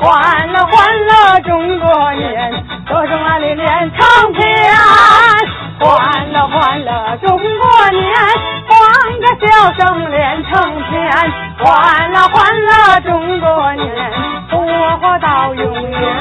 欢乐欢乐中国年，歌声万里连成片。欢乐欢乐中国年，欢歌笑声连成片。欢乐欢乐中国年，活活到永远。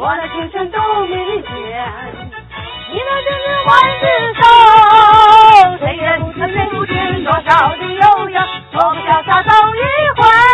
我的青春都腼腆，你的青春换季生，谁也不曾领间多少的优雅，我们潇洒走一回。